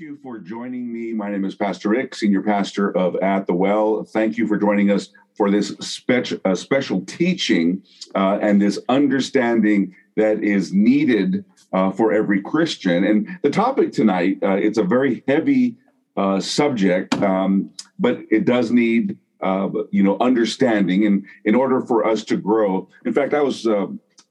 Thank you for joining me. My name is Pastor Rick, Senior Pastor of At the Well. Thank you for joining us for this special, uh, special teaching uh, and this understanding that is needed uh, for every Christian. And the topic tonight, uh, it's a very heavy uh, subject, um, but it does need, uh, you know, understanding. And in order for us to grow, in fact, I was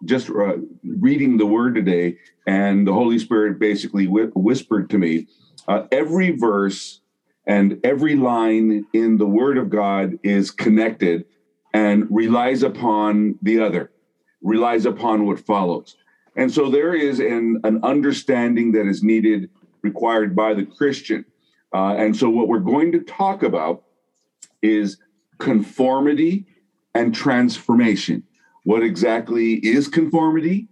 just uh, reading the word today, and the Holy Spirit basically wh- whispered to me uh, every verse and every line in the Word of God is connected and relies upon the other, relies upon what follows. And so there is an, an understanding that is needed, required by the Christian. Uh, and so what we're going to talk about is conformity and transformation what exactly is conformity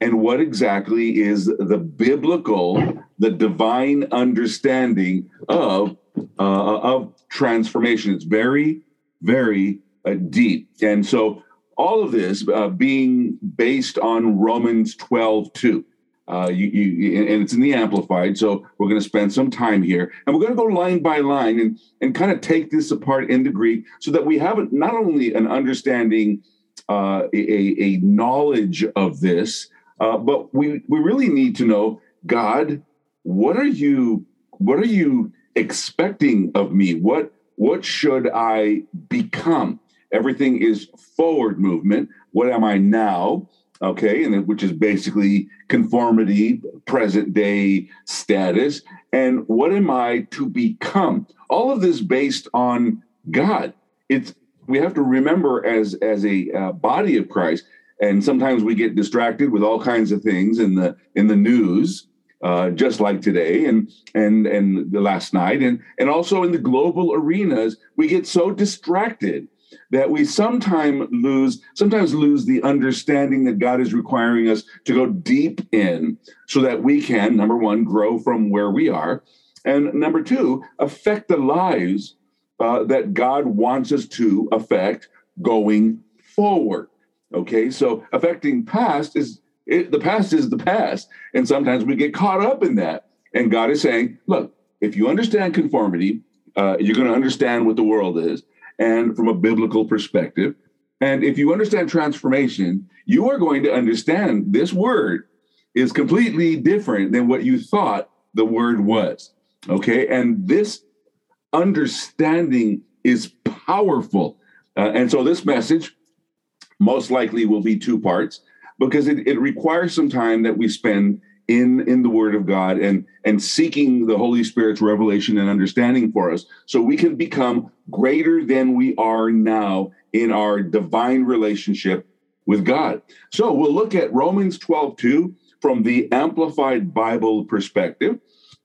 and what exactly is the biblical, the divine understanding of uh, of transformation. It's very, very uh, deep, and so all of this uh, being based on Romans 12, 2. Uh, you, you, and it's in the amplified. So we're going to spend some time here, and we're going to go line by line and and kind of take this apart in the Greek, so that we have not only an understanding uh, a, a knowledge of this, uh, but we we really need to know God. What are you What are you expecting of me? What What should I become? Everything is forward movement. What am I now? Okay, and which is basically conformity, present day status, and what am I to become? All of this based on God. It's we have to remember as as a uh, body of Christ, and sometimes we get distracted with all kinds of things in the in the news, uh, just like today and and and the last night, and and also in the global arenas, we get so distracted that we sometimes lose sometimes lose the understanding that God is requiring us to go deep in, so that we can number one grow from where we are, and number two affect the lives uh, that God wants us to affect going forward. Okay, so affecting past is it, the past is the past, and sometimes we get caught up in that. And God is saying, look, if you understand conformity, uh, you're going to understand what the world is, and from a biblical perspective. And if you understand transformation, you are going to understand this word is completely different than what you thought the word was. Okay, and this understanding is powerful. Uh, and so this message most likely will be two parts because it, it requires some time that we spend in in the word of god and and seeking the holy spirit's revelation and understanding for us so we can become greater than we are now in our divine relationship with god. So we'll look at romans 12 2 from the amplified bible perspective.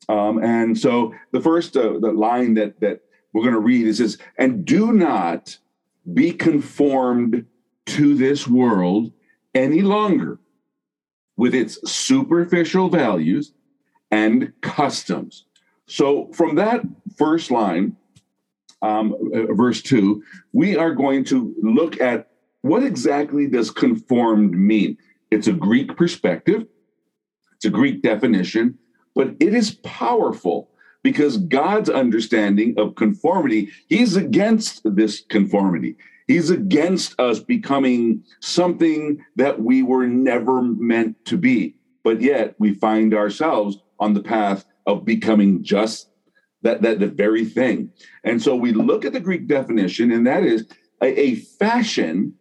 Um, and so the first uh, the line that that we're going to read is this "And do not be conformed to this world any longer, with its superficial values and customs." So from that first line, um, uh, verse two, we are going to look at what exactly does conformed mean. It's a Greek perspective. It's a Greek definition but it is powerful because God's understanding of conformity, he's against this conformity. He's against us becoming something that we were never meant to be. But yet we find ourselves on the path of becoming just that, that the very thing. And so we look at the Greek definition, and that is a, a fashion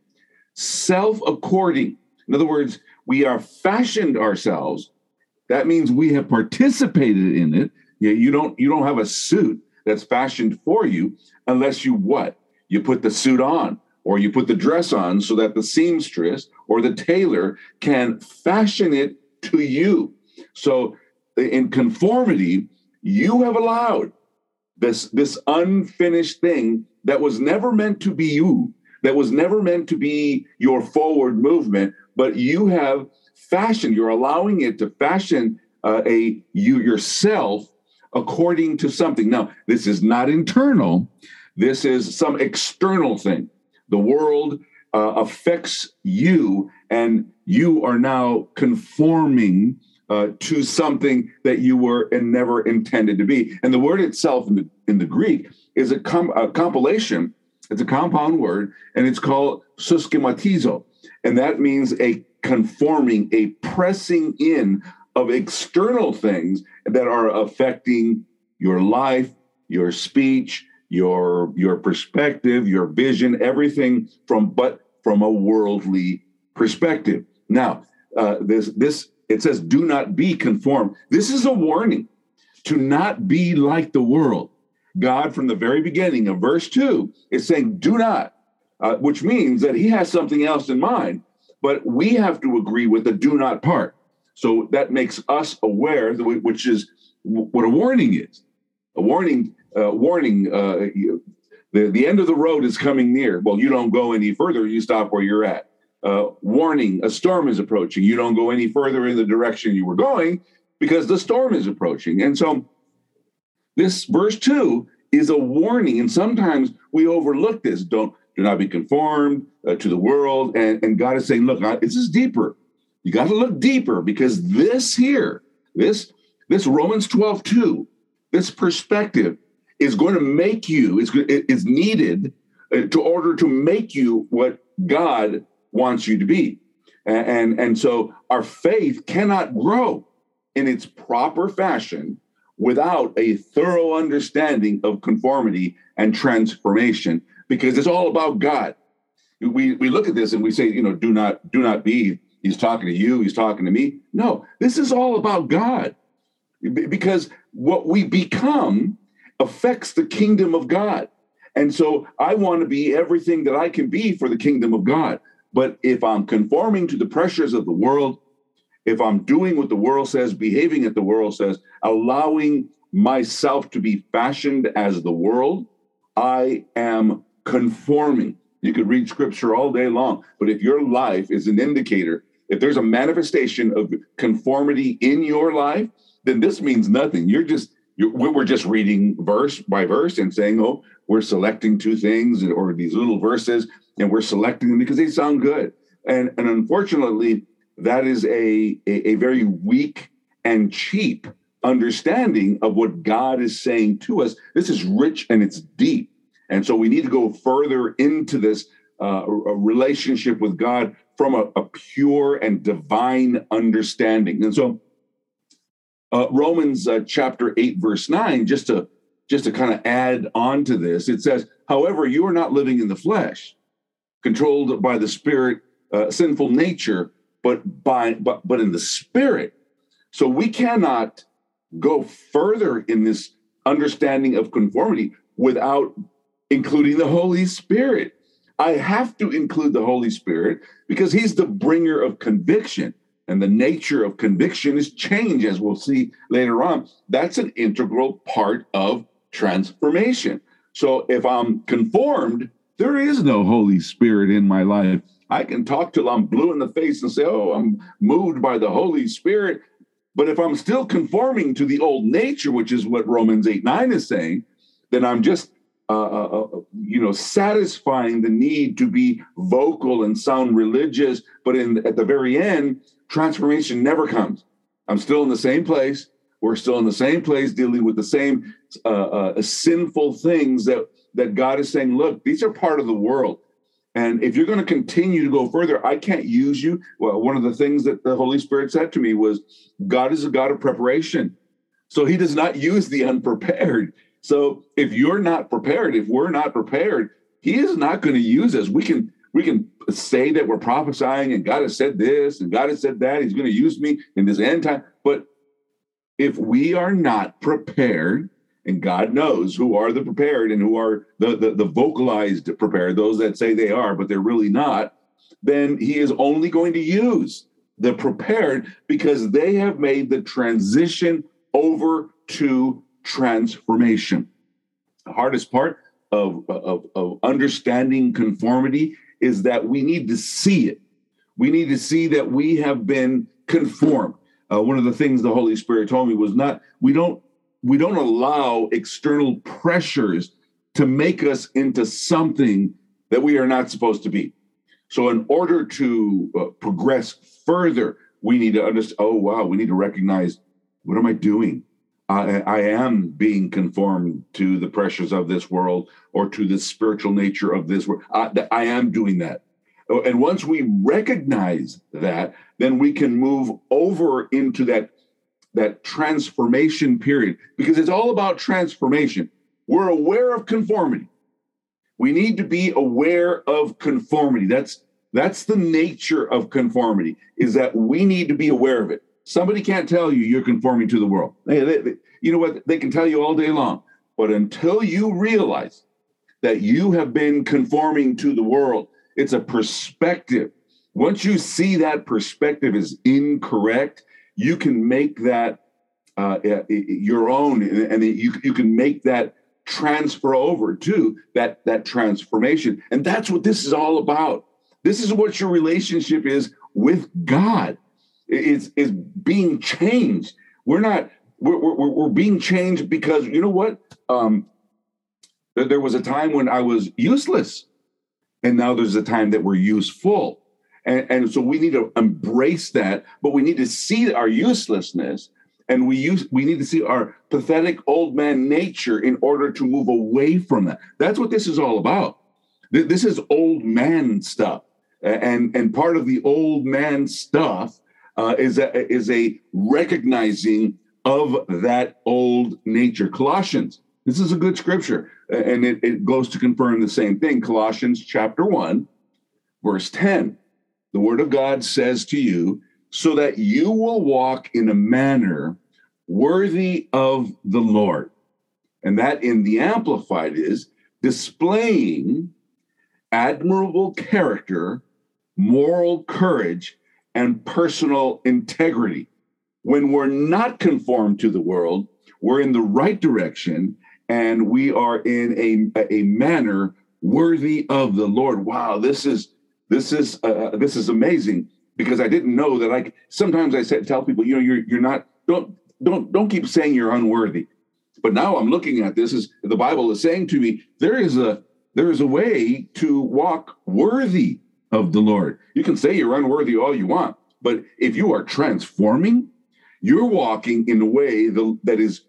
self according. In other words, we are fashioned ourselves that means we have participated in it. You don't you don't have a suit that's fashioned for you unless you what? You put the suit on or you put the dress on so that the seamstress or the tailor can fashion it to you. So in conformity, you have allowed this this unfinished thing that was never meant to be you, that was never meant to be your forward movement, but you have fashion. You're allowing it to fashion uh, a you yourself according to something. Now, this is not internal. This is some external thing. The world uh, affects you, and you are now conforming uh, to something that you were and never intended to be. And the word itself in the, in the Greek is a, com- a compilation, it's a compound word, and it's called suschematizo. And that means a conforming, a pressing in of external things that are affecting your life, your speech, your your perspective, your vision, everything from but from a worldly perspective. Now, uh, this this it says, "Do not be conformed." This is a warning to not be like the world. God, from the very beginning of verse two, is saying, "Do not," uh, which means that He has something else in mind, but we have to agree with the "do not" part. So that makes us aware, which is what a warning is. A warning, uh, warning. Uh, the the end of the road is coming near. Well, you don't go any further. You stop where you're at. Uh, warning: a storm is approaching. You don't go any further in the direction you were going because the storm is approaching. And so, this verse two is a warning. And sometimes we overlook this. Don't do not be conformed uh, to the world. And, and God is saying, look, this is deeper. You got to look deeper because this here, this this Romans 12, 2, this perspective is going to make you, is, is needed uh, to order to make you what God wants you to be. And, and, and so our faith cannot grow in its proper fashion without a thorough understanding of conformity and transformation because it's all about God. We, we look at this and we say, you know, do not do not be he's talking to you, he's talking to me. No, this is all about God because what we become affects the kingdom of God. And so I want to be everything that I can be for the kingdom of God. But if I'm conforming to the pressures of the world, if I'm doing what the world says, behaving as the world says, allowing myself to be fashioned as the world, I am conforming. You could read scripture all day long, but if your life is an indicator if there's a manifestation of conformity in your life, then this means nothing. You're just you're, we're just reading verse by verse and saying, "Oh, we're selecting two things or these little verses, and we're selecting them because they sound good." And and unfortunately, that is a, a, a very weak and cheap understanding of what God is saying to us. This is rich and it's deep, and so we need to go further into this uh, relationship with God from a, a pure and divine understanding. And so, uh, Romans uh, chapter 8, verse 9, just to just to kind of add on to this, it says, however, you are not living in the flesh, controlled by the spirit, uh, sinful nature, but by but but in the spirit. So we cannot go further in this understanding of conformity without including the Holy Spirit. I have to include the Holy Spirit because he's the bringer of conviction. And the nature of conviction is change, as we'll see later on. That's an integral part of transformation. So if I'm conformed, there is no Holy Spirit in my life. I can talk till I'm blue in the face and say, Oh, I'm moved by the Holy Spirit. But if I'm still conforming to the old nature, which is what Romans 8 9 is saying, then I'm just uh, uh, uh, you know, satisfying the need to be vocal and sound religious, but in at the very end, transformation never comes. I'm still in the same place. We're still in the same place, dealing with the same uh, uh, sinful things that that God is saying. Look, these are part of the world, and if you're going to continue to go further, I can't use you. Well, one of the things that the Holy Spirit said to me was, God is a God of preparation. So he does not use the unprepared. So if you're not prepared, if we're not prepared, he is not going to use us. We can we can say that we're prophesying and God has said this and God has said that. He's going to use me in this end time. But if we are not prepared, and God knows who are the prepared and who are the, the, the vocalized prepared, those that say they are, but they're really not, then he is only going to use the prepared because they have made the transition over to transformation. The hardest part of, of, of understanding conformity is that we need to see it. We need to see that we have been conformed. Uh, one of the things the Holy Spirit told me was not we don't we don't allow external pressures to make us into something that we are not supposed to be. So, in order to uh, progress further, we need to understand. Oh wow, we need to recognize what am I doing? I, I am being conformed to the pressures of this world or to the spiritual nature of this world. I, I am doing that. Oh, and once we recognize that, then we can move over into that, that transformation period because it's all about transformation. We're aware of conformity. We need to be aware of conformity. That's that's the nature of conformity is that we need to be aware of it. Somebody can't tell you you're conforming to the world. They, they, they, you know what? They can tell you all day long. But until you realize that you have been conforming to the world, it's a perspective. Once you see that perspective is incorrect, you can make that uh, eh, eh, eh, your own, and you, you can make that transfer over to that that transformation. And that's what this is all about. This is what your relationship is with God. It's is being changed. We're not we're, we're, we're being changed because you know what? Um, there was a time when I was useless, and now there's a time that we're useful. And, and so we need to embrace that, but we need to see our uselessness and we use we need to see our pathetic old man nature in order to move away from that that's what this is all about this is old man stuff and and part of the old man stuff uh, is a, is a recognizing of that old nature. Colossians, this is a good scripture, and it, it goes to confirm the same thing. Colossians chapter 1, verse 10. The word of God says to you, so that you will walk in a manner worthy of the Lord. And that in the Amplified is displaying admirable character, moral courage, and personal integrity when we're not conformed to the world, we're in the right direction and we are in a, a manner worthy of the Lord. Wow, this is this is uh, this is amazing because I didn't know that. I sometimes I said tell people, you know, you're you're not don't don't don't keep saying you're unworthy. But now I'm looking at this as the Bible is saying to me, there is a there is a way to walk worthy of the Lord. You can say you're unworthy all you want, but if you are transforming you're walking in a way that is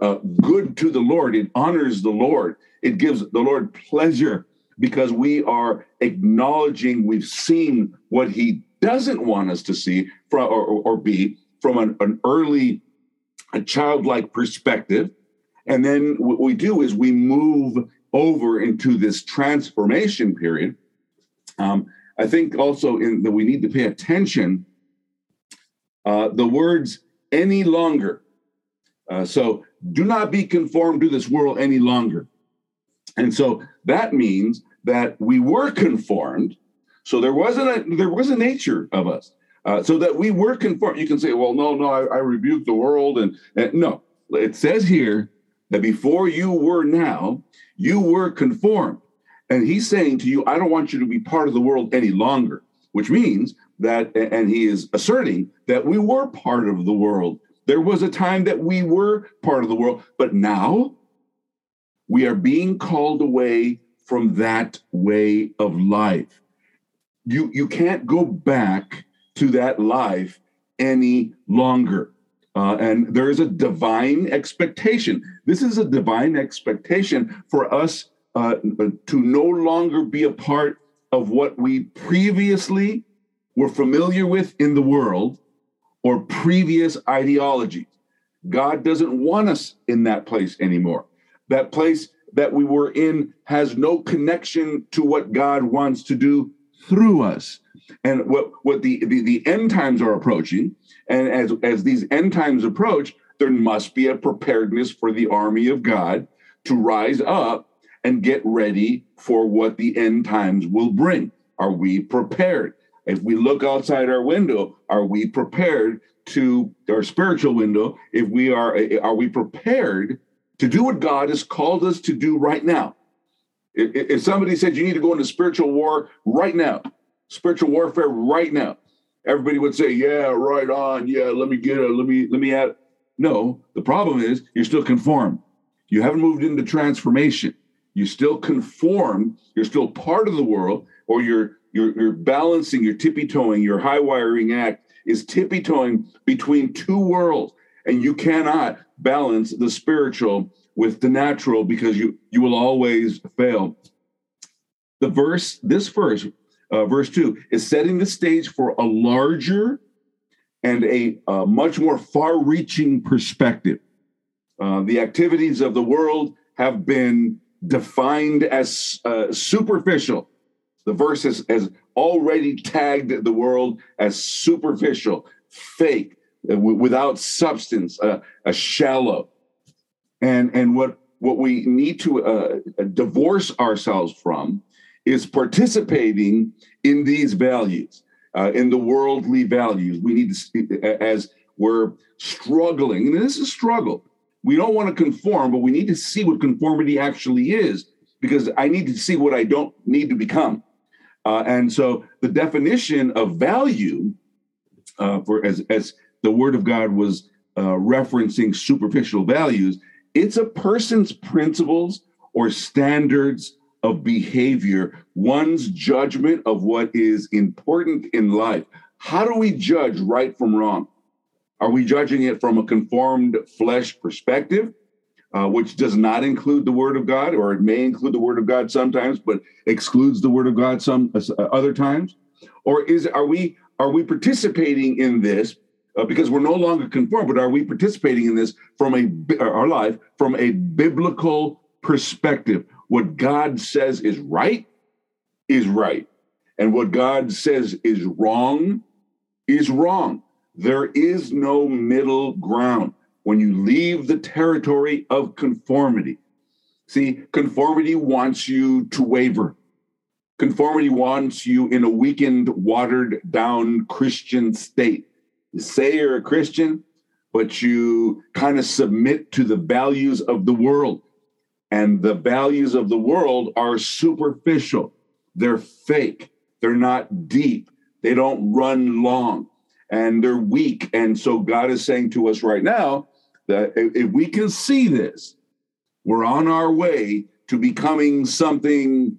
uh, good to the Lord. It honors the Lord. It gives the Lord pleasure because we are acknowledging we've seen what He doesn't want us to see from, or, or be from an, an early, a childlike perspective. And then what we do is we move over into this transformation period. Um, I think also in that we need to pay attention. Uh, the words any longer. Uh, so do not be conformed to this world any longer. And so that means that we were conformed. So there wasn't a there was a nature of us. Uh, so that we were conformed. You can say, well, no, no, I, I rebuke the world. And, and no, it says here that before you were now, you were conformed. And he's saying to you, I don't want you to be part of the world any longer, which means that, and he is asserting that we were part of the world. There was a time that we were part of the world, but now we are being called away from that way of life. You, you can't go back to that life any longer. Uh, and there is a divine expectation. This is a divine expectation for us uh, to no longer be a part of what we previously we're familiar with in the world or previous ideologies. God doesn't want us in that place anymore. That place that we were in has no connection to what God wants to do through us. And what, what the, the, the end times are approaching, and as, as these end times approach, there must be a preparedness for the army of God to rise up and get ready for what the end times will bring. Are we prepared? If we look outside our window, are we prepared to our spiritual window? If we are, are we prepared to do what God has called us to do right now? If, somebody said you need to go into spiritual war right now, spiritual warfare right now, everybody would say, "Yeah, right on. Yeah, let me get it. Let me let me add." No, the problem is you're still conformed. You haven't moved into transformation. You still conform. You're still part of the world, or you're you're, you're balancing, you're tippy toeing, your high wiring act is tippy toeing between two worlds, and you cannot balance the spiritual with the natural because you you will always fail. The verse, this verse, uh, verse two, is setting the stage for a larger and a uh, much more far-reaching perspective. Uh, the activities of the world have been defined as uh, superficial. The verse has, has already tagged the world as superficial, fake, uh, without substance, uh, a shallow. And, and what, what we need to uh, divorce ourselves from is participating in these values, uh, in the worldly values. We need to, as we're struggling, and this is a struggle. We don't want to conform, but we need to see what conformity actually is because I need to see what I don't need to become. Uh, and so the definition of value, uh, for as as the Word of God was uh, referencing superficial values, it's a person's principles or standards of behavior, one's judgment of what is important in life. How do we judge right from wrong? Are we judging it from a conformed flesh perspective? uh, which does not include the Word of God, or it may include the Word of God sometimes, but excludes the Word of God some uh, other times? Or is are we are we participating in this uh, because we're no longer conformed, but are we participating in this from a our life from a biblical perspective? What God says is right is right, and what God says is wrong is wrong. There is no middle ground when you leave the territory of conformity. See, conformity wants you to waver. Conformity wants you in a weakened, watered down Christian state. You say you're a Christian, but you kind of submit to the values of the world. And the values of the world are superficial, they're fake, they're not deep, they don't run long, and they're weak. And so God is saying to us right now, that if we can see this, we're on our way to becoming something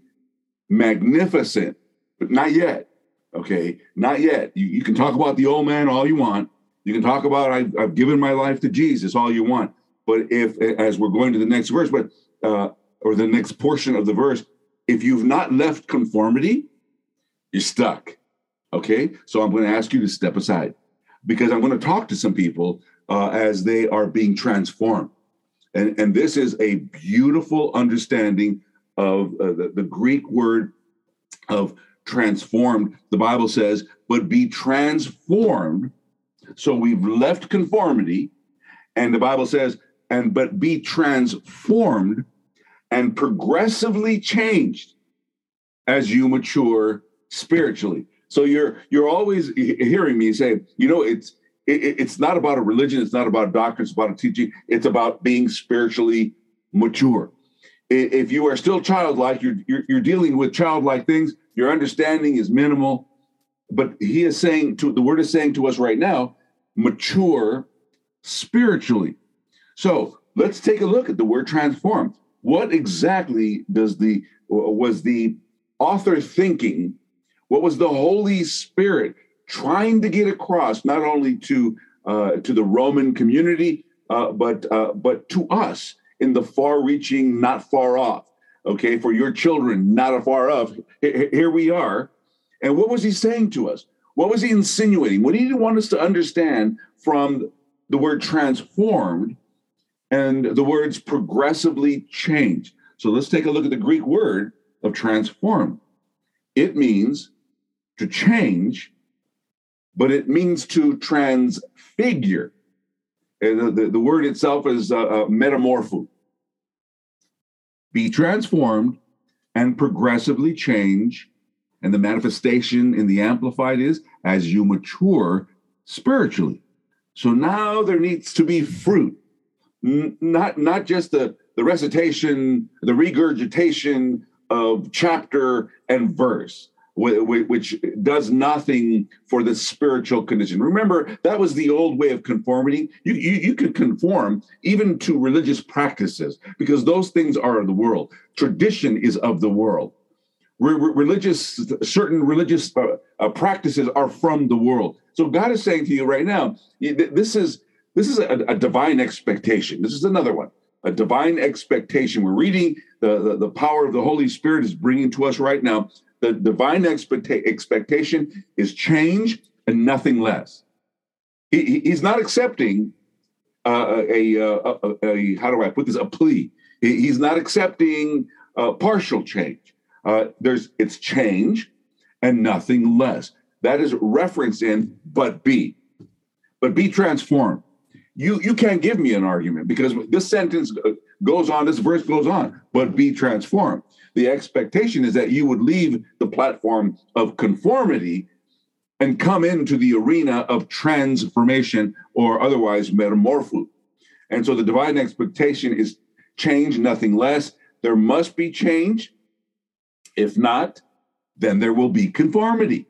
magnificent, but not yet. Okay, not yet. You, you can talk about the old man all you want. You can talk about I've, I've given my life to Jesus all you want. But if, as we're going to the next verse, but uh, or the next portion of the verse, if you've not left conformity, you're stuck. Okay, so I'm going to ask you to step aside because I'm going to talk to some people uh, as they are being transformed. And, and this is a beautiful understanding of uh, the, the Greek word of transformed. The Bible says, but be transformed. So we've left conformity, and the Bible says, and but be transformed and progressively changed as you mature spiritually. So you're you're always hearing me say, you know, it's it, it's not about a religion, it's not about a doctrine, it's about a teaching. It's about being spiritually mature. If you are still childlike, you're, you're, you're dealing with childlike things. Your understanding is minimal, but he is saying to the word is saying to us right now, mature spiritually. So let's take a look at the word transformed. What exactly does the was the author thinking? What was the Holy Spirit trying to get across not only to uh, to the Roman community, uh, but uh, but to us in the far-reaching, not far off. Okay, for your children, not afar off. Here we are. And what was he saying to us? What was he insinuating? What did he want us to understand from the word transformed and the words progressively change? So let's take a look at the Greek word of transform. It means to change but it means to transfigure. The, the, the word itself is uh, uh, metamorpho. Be transformed and progressively change. And the manifestation in the Amplified is as you mature spiritually. So now there needs to be fruit, N- not, not just the, the recitation, the regurgitation of chapter and verse which does nothing for the spiritual condition. Remember, that was the old way of conformity. You, you, you could conform even to religious practices because those things are of the world. Tradition is of the world. Re- religious, certain religious uh, uh, practices are from the world. So God is saying to you right now, this is this is a, a divine expectation. This is another one, a divine expectation. We're reading the, the, the power of the Holy Spirit is bringing to us right now. The divine expecta- expectation is change and nothing less. He, he's not accepting uh, a, a, a, a, how do I put this a plea. He's not accepting uh, partial change. Uh, there's it's change and nothing less. That is referenced in but be, but be transformed. You you can't give me an argument because this sentence uh, goes on, this verse goes on, but be transformed. The expectation is that you would leave the platform of conformity and come into the arena of transformation or otherwise metamorpho. And so the divine expectation is change, nothing less. There must be change. If not, then there will be conformity.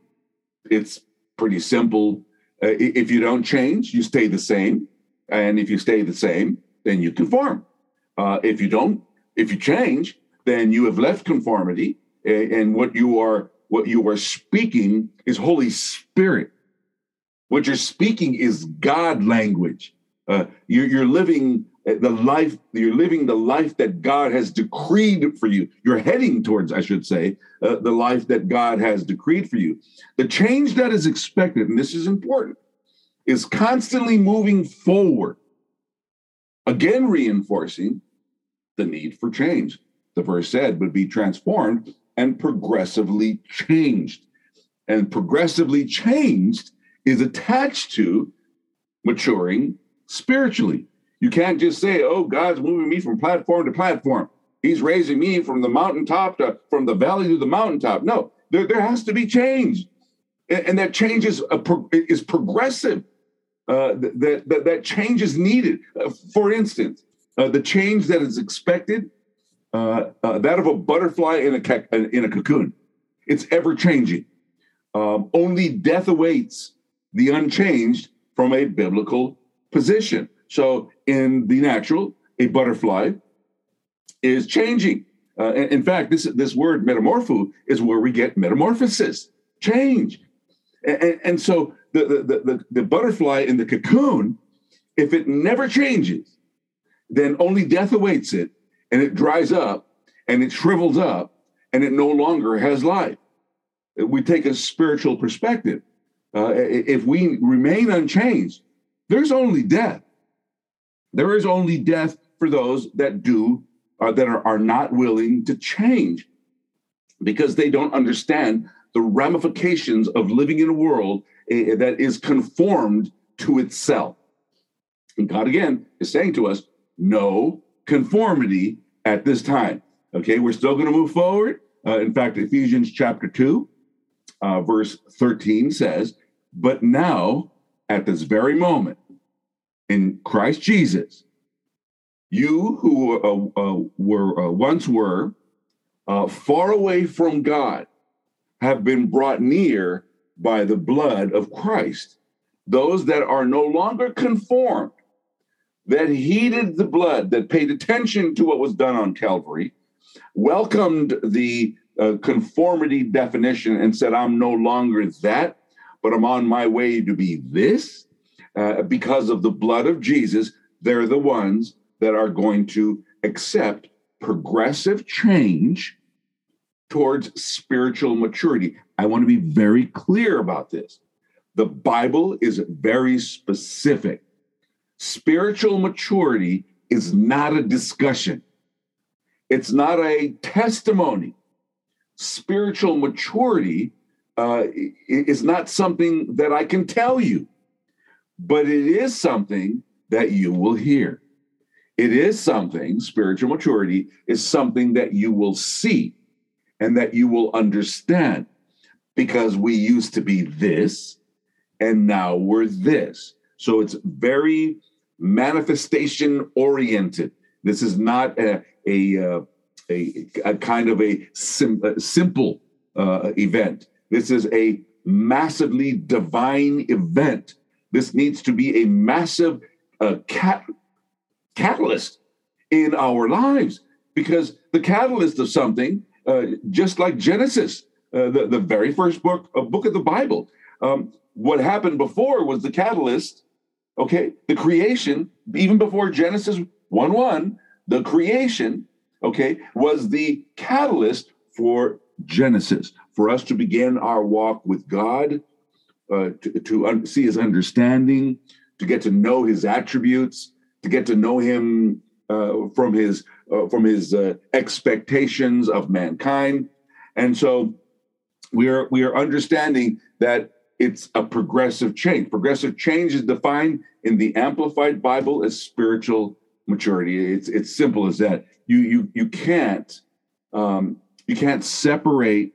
It's pretty simple. Uh, if you don't change, you stay the same. And if you stay the same, then you conform. Uh, if you don't, if you change, then you have left conformity and what you are what you are speaking is Holy Spirit. What you're speaking is God language. Uh, you're, you're living the life, you're living the life that God has decreed for you. You're heading towards, I should say, uh, the life that God has decreed for you. The change that is expected, and this is important, is constantly moving forward, again reinforcing the need for change. The verse said, would be transformed and progressively changed. And progressively changed is attached to maturing spiritually. You can't just say, oh, God's moving me from platform to platform. He's raising me from the mountaintop to from the valley to the mountaintop. No, there, there has to be change. And, and that change is, pro, is progressive. Uh, that, that, that change is needed. Uh, for instance, uh, the change that is expected uh, uh, that of a butterfly in a in a cocoon. It's ever changing. Um, only death awaits the unchanged from a biblical position. So, in the natural, a butterfly is changing. Uh, in fact, this this word metamorpho is where we get metamorphosis, change. And, and so the, the, the, the butterfly in the cocoon, if it never changes, then only death awaits it and it dries up and it shrivels up and it no longer has life. We take a spiritual perspective. Uh, if we remain unchanged, there's only death. There is only death for those that do uh, that are, are not willing to change because they don't understand the ramifications of living in a world uh, that is conformed to itself. And God again is saying to us, no conformity at this time. Okay, we're still going to move forward. Uh, in fact, Ephesians chapter 2, uh, verse 13 says, But now, at this very moment, in Christ Jesus, you who uh, uh were uh, once were uh, far away from God have been brought near by the blood of Christ. Those that are no longer conformed that heeded the blood, that paid attention to what was done on Calvary, welcomed the uh, conformity definition and said, I'm no longer that, but I'm on my way to be this. Uh, because of the blood of Jesus, they're the ones that are going to accept progressive change towards spiritual maturity. I want to be very clear about this. The Bible is very specific Spiritual maturity is not a discussion, it's not a testimony. Spiritual maturity uh, is not something that I can tell you, but it is something that you will hear. It is something, spiritual maturity is something that you will see and that you will understand because we used to be this and now we're this. So it's very manifestation oriented. This is not a, a, uh, a, a kind of a, sim, simple uh, event. This is a massively divine event. This needs to be a massive uh, cat, catalyst in our lives because the catalyst of something uh, just like Genesis, uh, the, the very first book, a book of the Bible. Um, what happened before was the catalyst, okay? The creation, even before Genesis 1 1, the creation, okay, was the catalyst for Genesis, for us to begin our walk with God, uh, to, to un- see his understanding, to get to know his attributes, to get to know him uh, from his uh, from his uh, expectations of mankind, and so we are we are understanding that it's a progressive change. Progressive change is defined in the Amplified Bible as spiritual maturity. It's it's simple as that. You you you can't um, you can't separate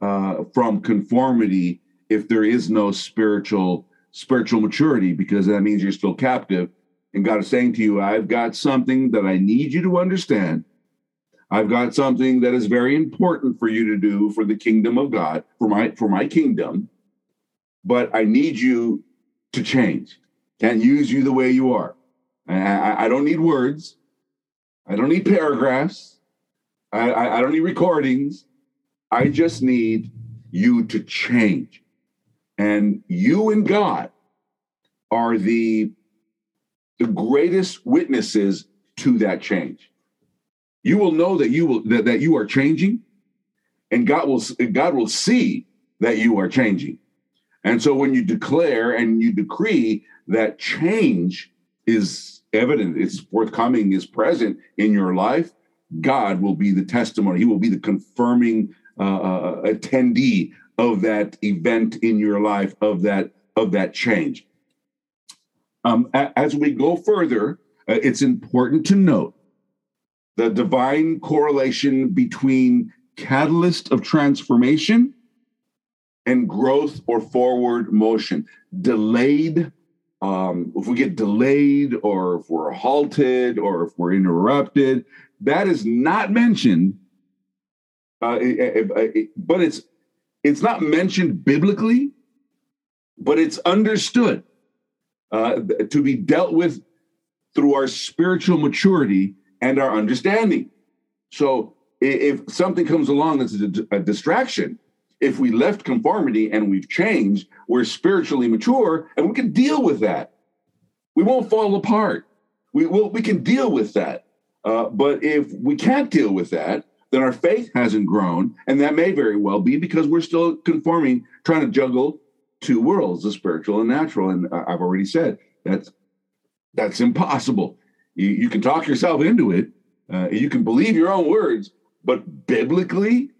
uh, from conformity if there is no spiritual spiritual maturity because that means you're still captive. And God is saying to you, I've got something that I need you to understand. I've got something that is very important for you to do for the kingdom of God, for my for my kingdom. But I need you to change. Can't use you the way you are. I, I don't need words. I don't need paragraphs. I, I, I don't need recordings. I just need you to change. And you and God are the, the greatest witnesses to that change. You will know that you will that, that you are changing, and God will God will see that you are changing. And so when you declare and you decree that change is evident, it's forthcoming, is present in your life, God will be the testimony. He will be the confirming uh, uh, attendee of that event in your life, of that of that change. Um, a- as we go further, uh, it's important to note the divine correlation between catalyst of transformation and growth or forward motion. Delayed um, if we get delayed or if we're halted or if we're interrupted, that is not mentioned. Uh, it, it, but it's it's not mentioned biblically, but it's understood uh, to be dealt with through our spiritual maturity and our understanding. So if something comes along that's a, a distraction, if we left conformity and we've changed, we're spiritually mature and we can deal with that. We won't fall apart. We will. We can deal with that. Uh, but if we can't deal with that, then our faith hasn't grown, and that may very well be because we're still conforming, trying to juggle two worlds, the spiritual and natural. And I've already said that's that's impossible. You, you can talk yourself into it. Uh, you can believe your own words, but biblically,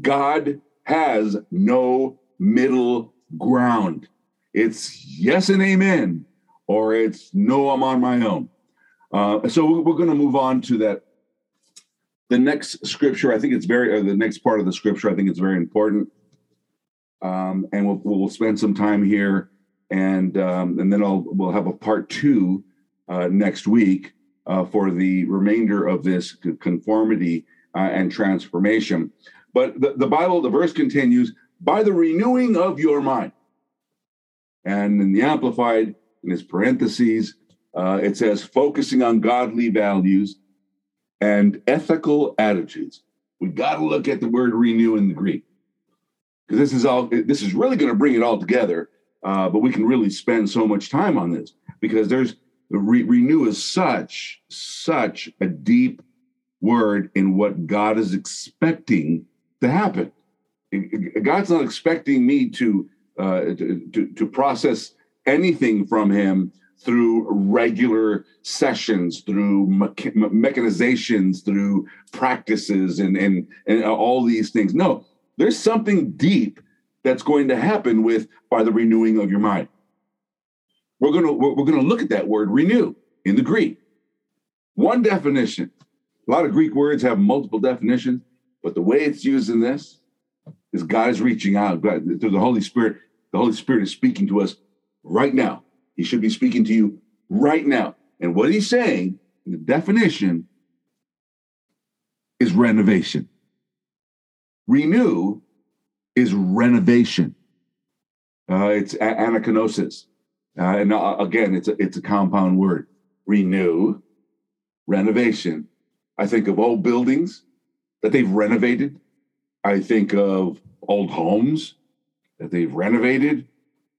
God has no middle ground. It's yes and amen, or it's no, I'm on my own. Uh, so we're going to move on to that. The next scripture, I think it's very, uh, the next part of the scripture, I think it's very important. Um, and we'll, we'll spend some time here, and um, and then I'll we'll have a part two uh, next week uh, for the remainder of this conformity uh, and transformation. But the, the Bible, the verse continues by the renewing of your mind. And in the Amplified, in his parentheses, uh, it says focusing on godly values and ethical attitudes. We got to look at the word renew in the Greek because this is all. This is really going to bring it all together. Uh, but we can really spend so much time on this because there's re- renew is such such a deep word in what God is expecting to happen. God's not expecting me to, uh, to, to, to process anything from Him through regular sessions, through mecha- mechanizations, through practices, and, and and all these things. No, there's something deep that's going to happen with by the renewing of your mind. We're gonna we're gonna look at that word renew in the Greek. One definition. A lot of Greek words have multiple definitions. But the way it's used in this is God is reaching out through the Holy Spirit. The Holy Spirit is speaking to us right now. He should be speaking to you right now. And what he's saying, the definition, is renovation. Renew is renovation. Uh, it's anakainosis. Uh, and uh, again, it's a, it's a compound word. Renew, renovation. I think of old buildings that they've renovated. I think of old homes that they've renovated.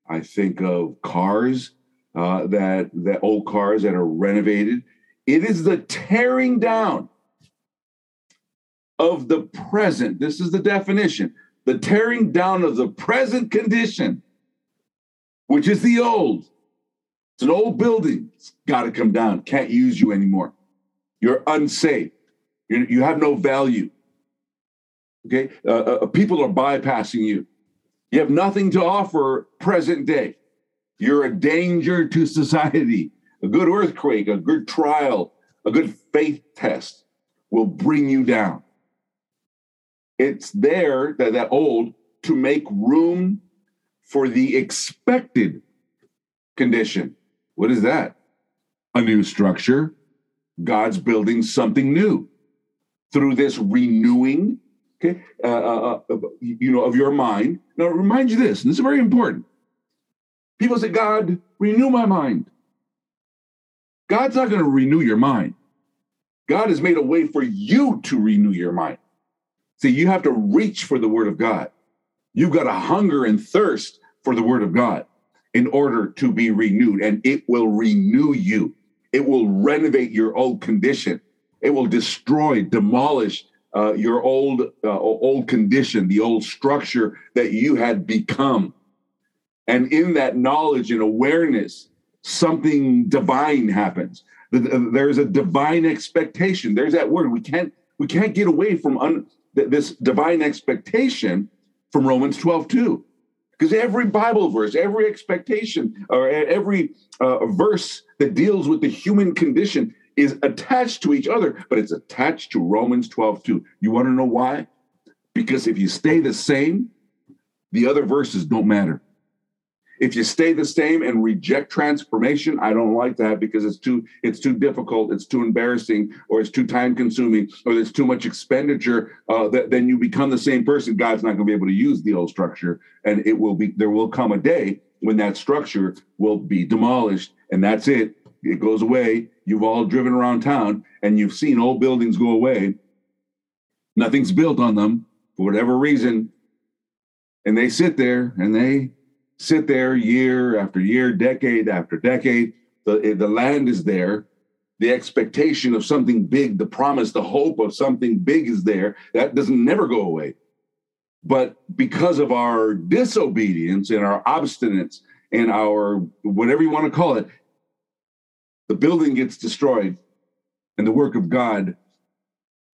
I think of cars uh, that that old cars that are renovated. It is the tearing down of the present. This is the definition: the tearing down of the present condition, which is the old. It's an old building. It's got to come down. Can't use you anymore. You're unsafe. You're, you have no value. Okay, uh, uh, people are bypassing you. You have nothing to offer present day. You're a danger to society. A good earthquake, a good trial, a good faith test will bring you down. It's there, that, that old, to make room for the expected condition. What is that? A new structure. God's building something new through this renewing okay, uh, uh, uh, you know, of your mind. Now, remind you this, and this is very important. People say, God, renew my mind. God's not going to renew your mind. God has made a way for you to renew your mind. See, you have to reach for the word of God. You've got to hunger and thirst for the word of God in order to be renewed, and it will renew you. It will renovate your old condition. It will destroy, demolish, uh, your old uh, old condition, the old structure that you had become. And in that knowledge and awareness, something divine happens. There's a divine expectation. There's that word. We can't we can't get away from un, this divine expectation from Romans 12 2. Because every Bible verse, every expectation, or every uh, verse that deals with the human condition is attached to each other, but it's attached to Romans 12 too. You want to know why? Because if you stay the same, the other verses don't matter. If you stay the same and reject transformation, I don't like that because it's too it's too difficult, it's too embarrassing, or it's too time consuming, or there's too much expenditure. Uh, that then you become the same person. God's not going to be able to use the old structure, and it will be. There will come a day when that structure will be demolished, and that's it it goes away. You've all driven around town and you've seen old buildings go away. Nothing's built on them for whatever reason. And they sit there and they sit there year after year, decade after decade. The, the land is there. The expectation of something big, the promise, the hope of something big is there. That doesn't never go away. But because of our disobedience and our obstinance and our whatever you want to call it, the building gets destroyed and the work of God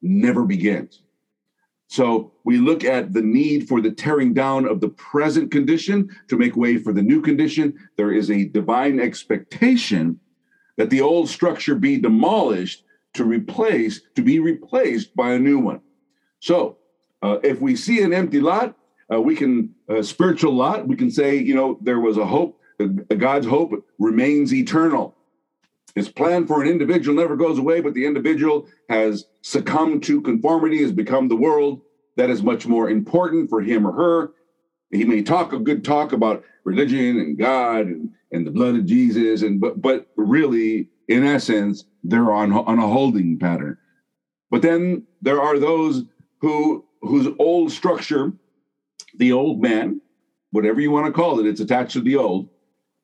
never begins. So we look at the need for the tearing down of the present condition to make way for the new condition. There is a divine expectation that the old structure be demolished to replace to be replaced by a new one. So uh, if we see an empty lot, uh, we can a spiritual lot. We can say, you know, there was a hope. Uh, God's hope remains eternal. His plan for an individual never goes away, but the individual has succumbed to conformity, has become the world. That is much more important for him or her. He may talk a good talk about religion and God and, and the blood of Jesus, and but but really, in essence, they're on on a holding pattern. But then there are those who whose old structure, the old man, whatever you want to call it, it's attached to the old,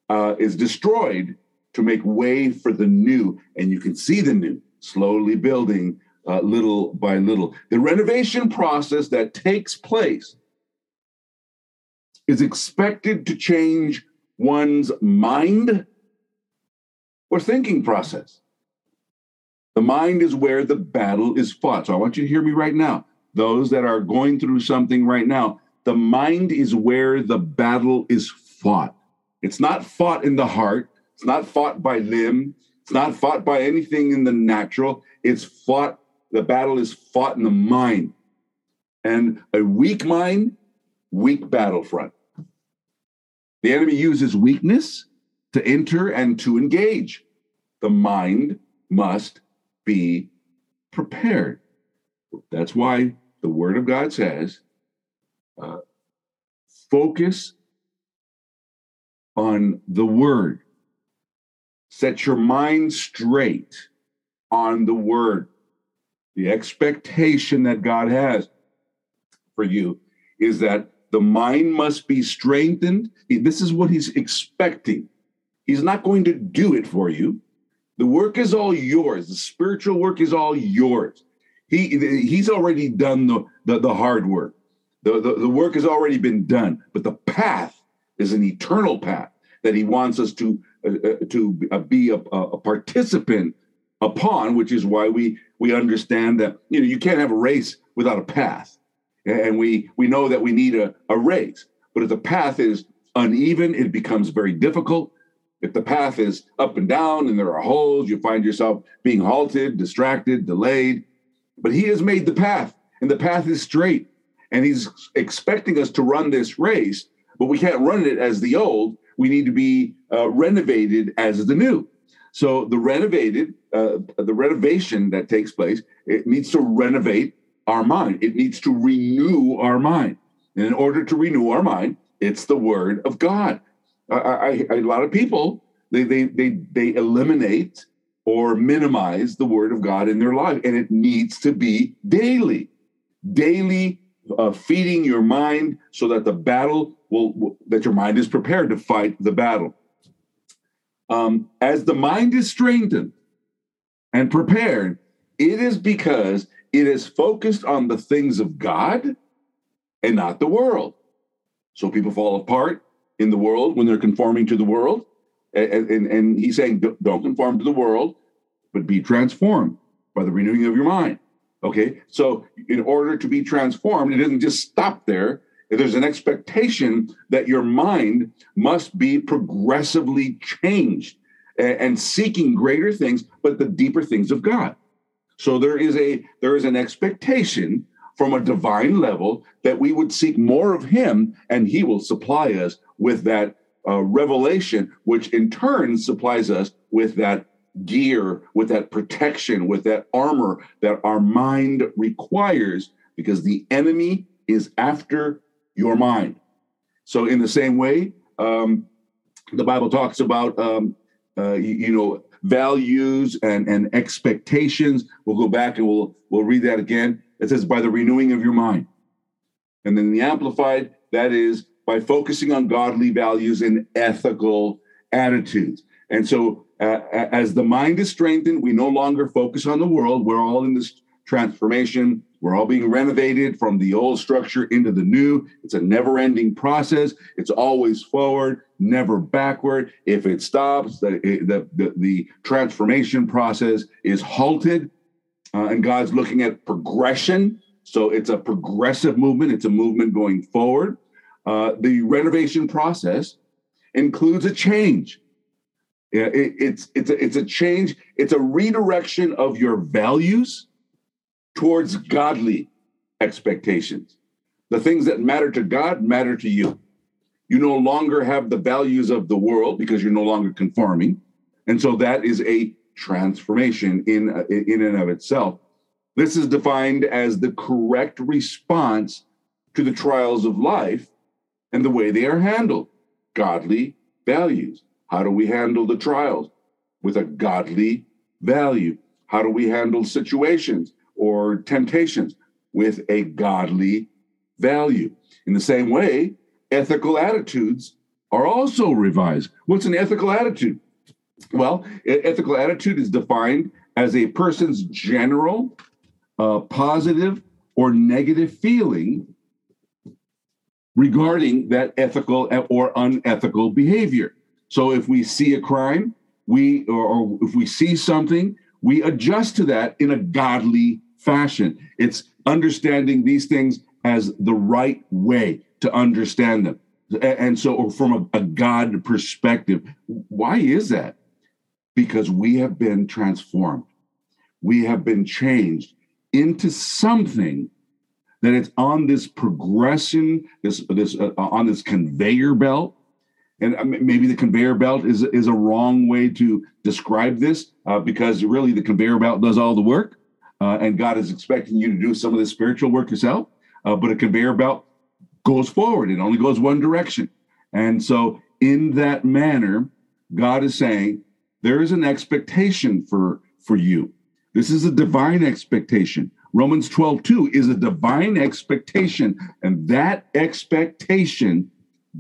uh, is destroyed to make way for the new. And you can see the new slowly building uh, little by little. The renovation process that takes place is expected to change one's mind or thinking process. The mind is where the battle is fought. So I want you to hear me right now. Those that are going through something right now, the mind is where the battle is fought. It's not fought in the heart, it's not fought by limb. It's not fought by anything in the natural. It's fought, the battle is fought in the mind. And a weak mind, weak battlefront. The enemy uses weakness to enter and to engage. The mind must be prepared. That's why the Word of God says uh, focus on the Word. Set your mind straight on the word. The expectation that God has for you is that the mind must be strengthened. This is what he's expecting. He's not going to do it for you. The work is all yours. The spiritual work is all yours. He he's already done the the, the hard work. The, the, the work has already been done, but the path is an eternal path that he wants us to to uh, be a, a participant upon, which is why we we understand that you know you can't have a race without a path, and we we know that we need a, a race. But if the path is uneven, it becomes very difficult. If the path is up and down and there are holes, you find yourself being halted, distracted, delayed. But he has made the path, and the path is straight. And he's expecting us to run this race, but we can't run it as the old. We need to be uh, renovated as the new. So the renovated, uh, the renovation that takes place, it needs to renovate our mind. It needs to renew our mind. And in order to renew our mind, it's the word of God. I, I, a lot of people they, they they they eliminate or minimize the word of God in their life, and it needs to be daily, daily uh, feeding your mind so that the battle will, will that your mind is prepared to fight the battle um, as the mind is strengthened and prepared, it is because it is focused on the things of God and not the world. So people fall apart in the world when they're conforming to the world. And, and, and he's saying, don't conform to the world, but be transformed by the renewing of your mind. Okay. So in order to be transformed, it doesn't just stop there there's an expectation that your mind must be progressively changed and, seeking greater things, but the deeper things of God. So there is a there is an expectation from a divine level that we would seek more of Him, and He will supply us with that uh, revelation, which in turn supplies us with that gear, with that protection, with that armor that our mind requires, because the enemy is after your mind. So, in the same way, um, the Bible talks about, um, uh, you, you, know, values and, and expectations. We'll go back and we'll we'll read that again. It says, by the renewing of your mind. And then the Amplified, that is by focusing on godly values and ethical attitudes. And so, uh, as the mind is strengthened, we no longer focus on the world. We're all in this transformation we're all being renovated from the old structure into the new. It's a never ending process. It's always forward, never backward. If it stops, the, the, the, the transformation process is halted. Uh, and God's looking at progression. So it's a progressive movement, it's a movement going forward. Uh, the renovation process includes a change. It, it's, it's, a, it's a change, it's a redirection of your values towards godly expectations. The things that matter to God matter to you. You no longer have the values of the world because you're no longer conforming. And so that is a transformation in, in and of itself. This is defined as the correct response to the trials of life and the way they are handled. Godly values. How do we handle the trials? With a godly value. How do we handle situations? or temptations with a godly value. In the same way, ethical attitudes are also revised. What's an ethical attitude? Well, ethical attitude is defined as a person's general, uh, positive, or negative feeling regarding that ethical or unethical behavior. So if we see a crime, we or, or if we see something, we adjust to that in a godly fashion. It's understanding these things as the right way to understand them. And so, from a, a God perspective, why is that? Because we have been transformed, we have been changed into something that it's on this progression, this this uh, on this conveyor belt. And uh, maybe the conveyor belt is is a wrong way to describe this, uh, because really the conveyor belt does all the work uh, and God is expecting you to do some of the spiritual work yourself. Uh, but a conveyor belt goes forward; it only goes one direction. And so, in that manner, God is saying there is an expectation for for you, This is a divine expectation. Romans 12, 2 is a divine expectation. And that expectation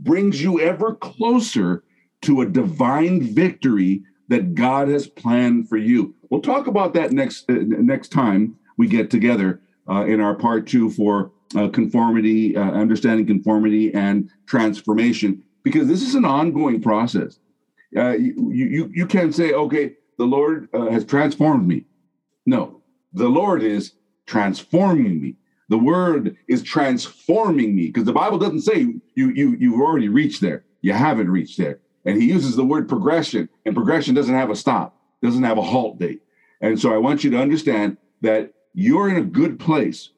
brings you ever closer to a divine victory that God has planned for you. We'll talk about that next uh, next time we get together uh, in our part two for uh, conformity, uh, understanding conformity and transformation, because this is an ongoing process. Uh, you, you you can't say, okay, the Lord uh, has transformed me. No, the Lord is transforming me. The word is transforming me because the Bible doesn't say you you you've already reached there. You haven't reached there. And he uses the word progression, and progression doesn't have a stop, doesn't have a halt date. And so I want you to understand that you're in a good place.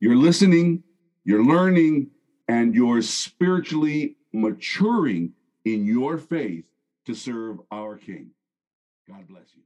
You're listening, you're learning, and you're spiritually maturing in your faith to serve our King. God bless you.